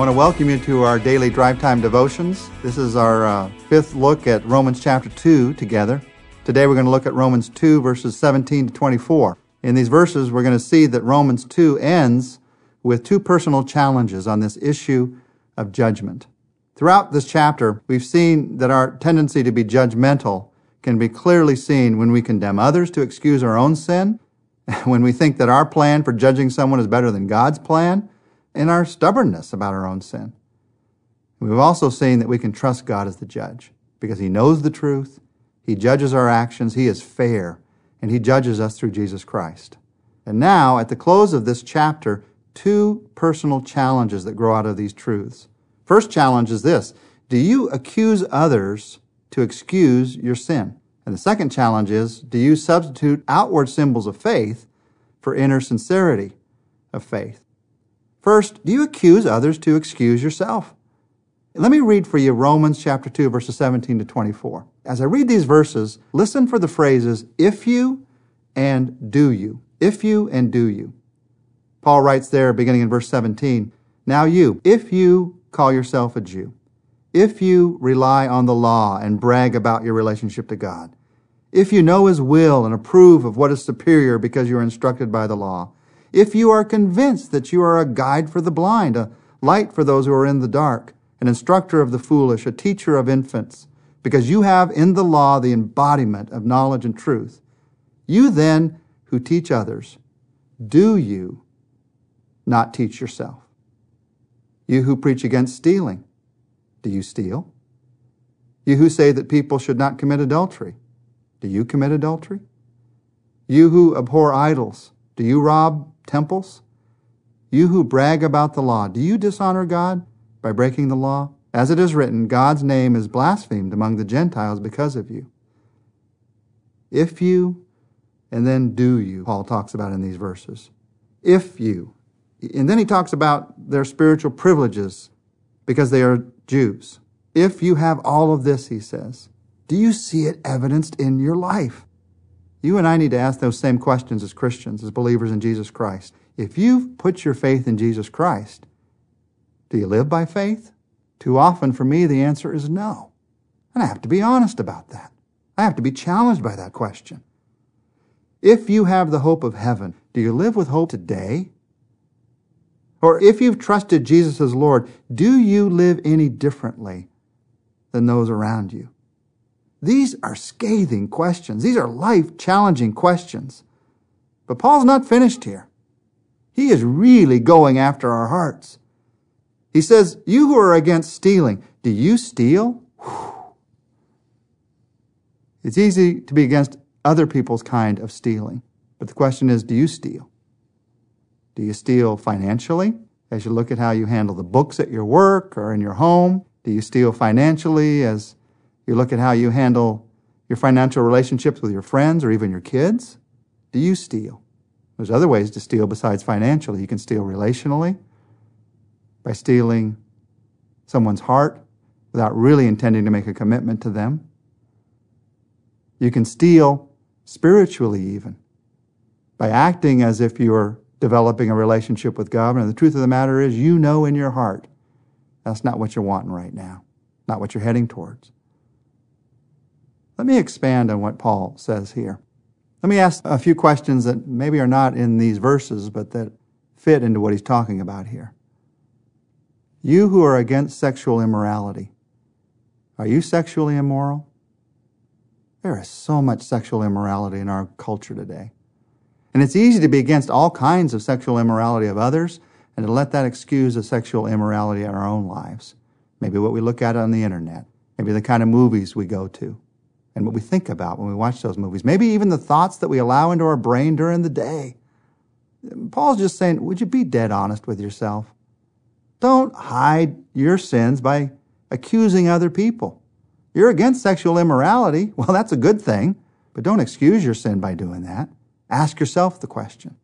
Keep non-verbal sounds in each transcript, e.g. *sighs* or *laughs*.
want to welcome you to our daily drive time devotions. This is our uh, fifth look at Romans chapter 2 together. Today we're going to look at Romans 2, verses 17 to 24. In these verses, we're going to see that Romans 2 ends with two personal challenges on this issue of judgment. Throughout this chapter, we've seen that our tendency to be judgmental can be clearly seen when we condemn others to excuse our own sin, *laughs* when we think that our plan for judging someone is better than God's plan, and our stubbornness about our own sin. We've also seen that we can trust God as the judge because He knows the truth, He judges our actions, He is fair, and He judges us through Jesus Christ. And now, at the close of this chapter, two personal challenges that grow out of these truths. First challenge is this Do you accuse others to excuse your sin? And the second challenge is Do you substitute outward symbols of faith for inner sincerity of faith? First, do you accuse others to excuse yourself? Let me read for you Romans chapter 2, verses 17 to 24. As I read these verses, listen for the phrases if you and do you. If you and do you. Paul writes there, beginning in verse 17, Now you, if you call yourself a Jew, if you rely on the law and brag about your relationship to God, if you know His will and approve of what is superior because you are instructed by the law, if you are convinced that you are a guide for the blind, a light for those who are in the dark, an instructor of the foolish, a teacher of infants, because you have in the law the embodiment of knowledge and truth, you then who teach others, do you not teach yourself? You who preach against stealing, do you steal? You who say that people should not commit adultery, do you commit adultery? You who abhor idols, do you rob temples? You who brag about the law, do you dishonor God by breaking the law? As it is written, God's name is blasphemed among the Gentiles because of you. If you, and then do you, Paul talks about in these verses. If you, and then he talks about their spiritual privileges because they are Jews. If you have all of this, he says, do you see it evidenced in your life? You and I need to ask those same questions as Christians, as believers in Jesus Christ. If you've put your faith in Jesus Christ, do you live by faith? Too often for me, the answer is no. And I have to be honest about that. I have to be challenged by that question. If you have the hope of heaven, do you live with hope today? Or if you've trusted Jesus as Lord, do you live any differently than those around you? These are scathing questions. These are life challenging questions. But Paul's not finished here. He is really going after our hearts. He says, You who are against stealing, do you steal? *sighs* It's easy to be against other people's kind of stealing. But the question is, do you steal? Do you steal financially as you look at how you handle the books at your work or in your home? Do you steal financially as you look at how you handle your financial relationships with your friends or even your kids? Do you steal? There's other ways to steal besides financially. You can steal relationally by stealing someone's heart without really intending to make a commitment to them. You can steal spiritually, even by acting as if you're developing a relationship with God. And the truth of the matter is, you know in your heart that's not what you're wanting right now, not what you're heading towards. Let me expand on what Paul says here. Let me ask a few questions that maybe are not in these verses, but that fit into what he's talking about here. You who are against sexual immorality, are you sexually immoral? There is so much sexual immorality in our culture today. And it's easy to be against all kinds of sexual immorality of others and to let that excuse the sexual immorality in our own lives. Maybe what we look at on the internet, maybe the kind of movies we go to, and what we think about when we watch those movies, maybe even the thoughts that we allow into our brain during the day. Paul's just saying, would you be dead honest with yourself? Don't hide your sins by accusing other people. You're against sexual immorality. *laughs* Well, that's a good thing, but don't excuse your sin by doing that. Ask yourself the question.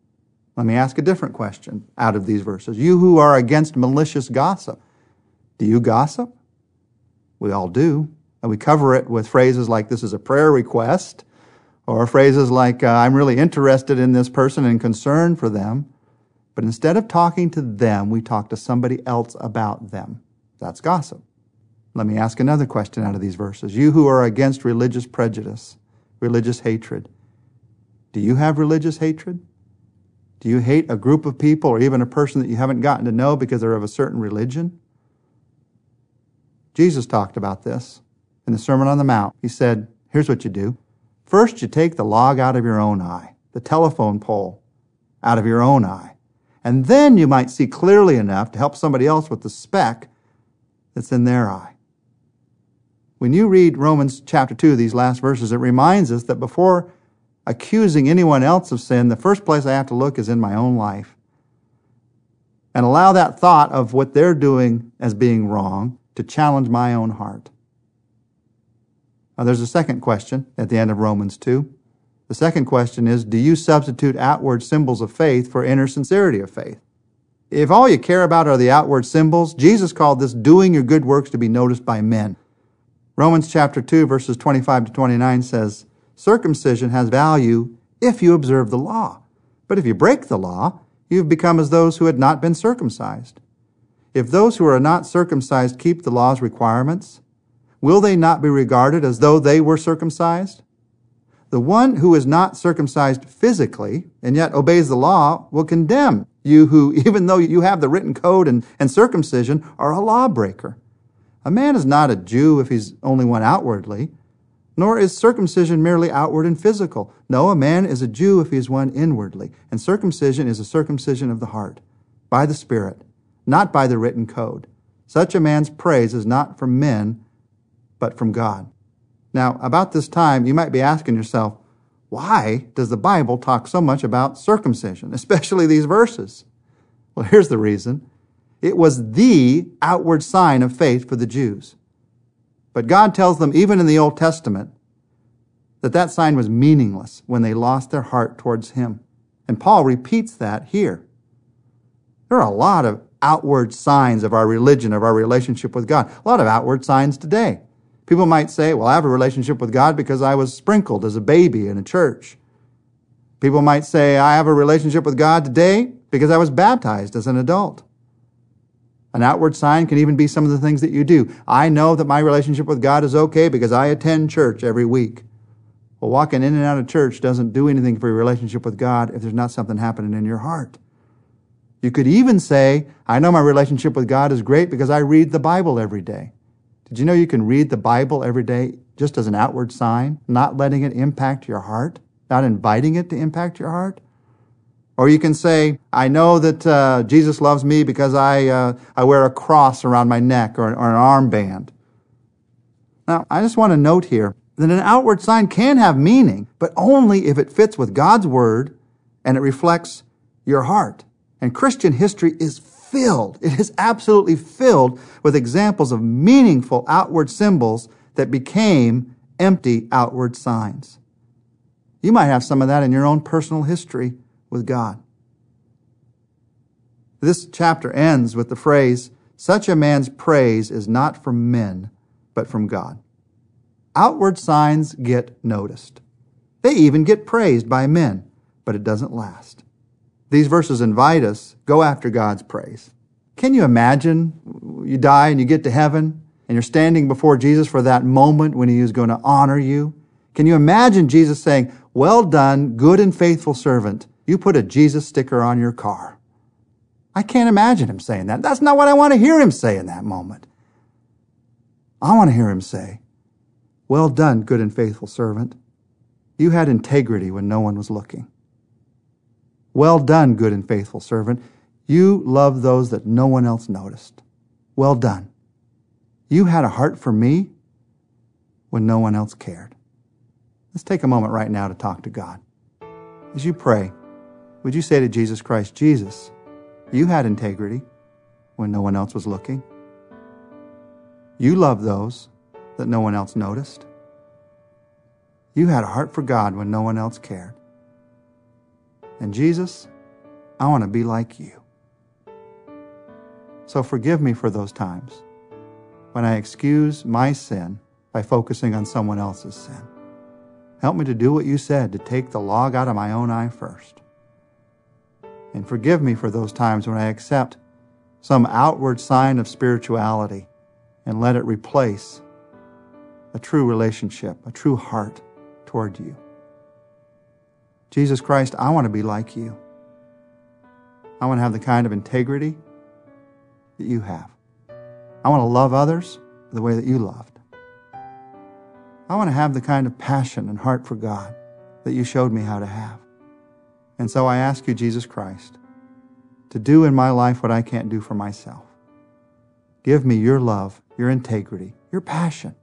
Let me ask a different question out of these verses. You who are against malicious gossip, do you gossip? We all do. And we cover it with phrases like, this is a prayer request, or phrases like, uh, I'm really interested in this person and concerned for them. But instead of talking to them, we talk to somebody else about them. That's gossip. Let me ask another question out of these verses. You who are against religious prejudice, religious hatred, do you have religious hatred? Do you hate a group of people or even a person that you haven't gotten to know because they're of a certain religion? Jesus talked about this in the Sermon on the Mount. He said, Here's what you do. First, you take the log out of your own eye, the telephone pole out of your own eye. And then you might see clearly enough to help somebody else with the speck that's in their eye. When you read Romans chapter 2, these last verses, it reminds us that before accusing anyone else of sin, the first place I have to look is in my own life. And allow that thought of what they're doing as being wrong to challenge my own heart. Now, there's a second question at the end of Romans 2. The second question is Do you substitute outward symbols of faith for inner sincerity of faith? If all you care about are the outward symbols, Jesus called this doing your good works to be noticed by men. Romans chapter 2, verses 25 to 29 says, Circumcision has value if you observe the law. But if you break the law, you have become as those who had not been circumcised. If those who are not circumcised keep the law's requirements, will they not be regarded as though they were circumcised? The one who is not circumcised physically and yet obeys the law will condemn you who, *laughs* even though you have the written code and, and circumcision, are a lawbreaker. A man is not a Jew if he's only one outwardly, nor is circumcision merely outward and physical. No, a man is a Jew if he is one inwardly, and circumcision is a circumcision of the heart, by the Spirit, not by the written code. Such a man's praise is not from men, but from God. Now, about this time, you might be asking yourself, why does the Bible talk so much about circumcision, *laughs* especially these verses? Well, here's the reason. It was the outward sign of faith for the Jews. But God tells them, even in the Old Testament, that that sign was meaningless when they lost their heart towards Him. And Paul repeats that here. There are a lot of outward signs of our religion, of our relationship with God. A lot of outward signs today. People might say, well, I have a relationship with God because I was sprinkled as a baby in a church. People might say, I have a relationship with God today because I was baptized as an adult. An outward sign can even be some of the things that you do. I know that my relationship with God is okay because I attend church every week. Well, walking in and out of church doesn't do anything for your relationship with God if there's not something happening in your heart. You could even say, I know my relationship with God is great because I read the Bible every day. Did you know you can read the Bible every day just as an outward sign, not letting it impact your heart, not inviting it to impact your heart? Or you can say, I know that uh, Jesus loves me because I, uh, I wear a cross around my neck or, or an armband. Now, I just want to note here that an outward sign can have meaning, but only if it fits with God's word and it reflects your heart. And Christian history is filled, it is absolutely filled with examples of meaningful outward symbols that became empty outward signs. You might have some of that in your own personal history with God. This chapter ends with the phrase, such a man's praise is not from men, but from God. Outward signs get noticed. They even get praised by men, but it doesn't last. These verses invite us, go after God's praise. Can you imagine you die and you get to heaven and you're standing before Jesus for that moment when he is going to honor you? Can you imagine Jesus saying, well done, good and faithful servant. You put a Jesus sticker on your car. I can't imagine him saying that. That's not what I want to hear him say in that moment. I want to hear him say, well done, good and faithful servant. You had integrity when no one was looking. Well done, good and faithful servant. You loved those that no one else noticed. Well done. You had a heart for me when no one else cared. Let's take a moment right now to talk to God. As you pray, would you say to Jesus Christ, Jesus, you had integrity when no one else was looking. You loved those that no one else noticed. You had a heart for God when no one else cared. And Jesus, I want to be like you. So forgive me for those times when I excuse my sin by focusing on someone else's sin. Help me to do what you said, to take the log out of my own eye first. And forgive me for those times when I accept some outward sign of spirituality and let it replace a true relationship, a true heart toward you. Jesus Christ, I want to be like you. I want to have the kind of integrity that you have. I want to love others the way that you loved. I want to have the kind of passion and heart for God that you showed me how to have. And so I ask you, Jesus Christ, to do in my life what I can't do for myself. Give me your love, your integrity, your passion,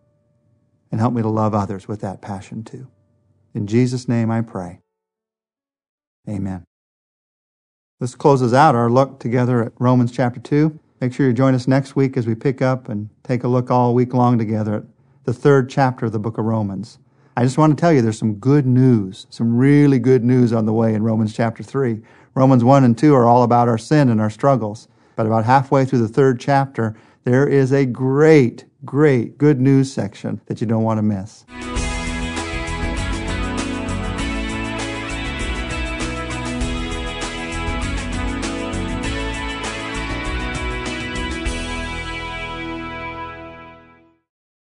and help me to love others with that passion too. In Jesus' name I pray. Amen. This closes out our look together at Romans chapter 2. Make sure you join us next week as we pick up and take a look all week long together at the third chapter of the book of Romans. I just want to tell you there's some good news, some really good news on the way in Romans chapter 3. Romans 1 and 2 are all about our sin and our struggles. But about halfway through the third chapter, there is a great, great good news section that you don't want to miss.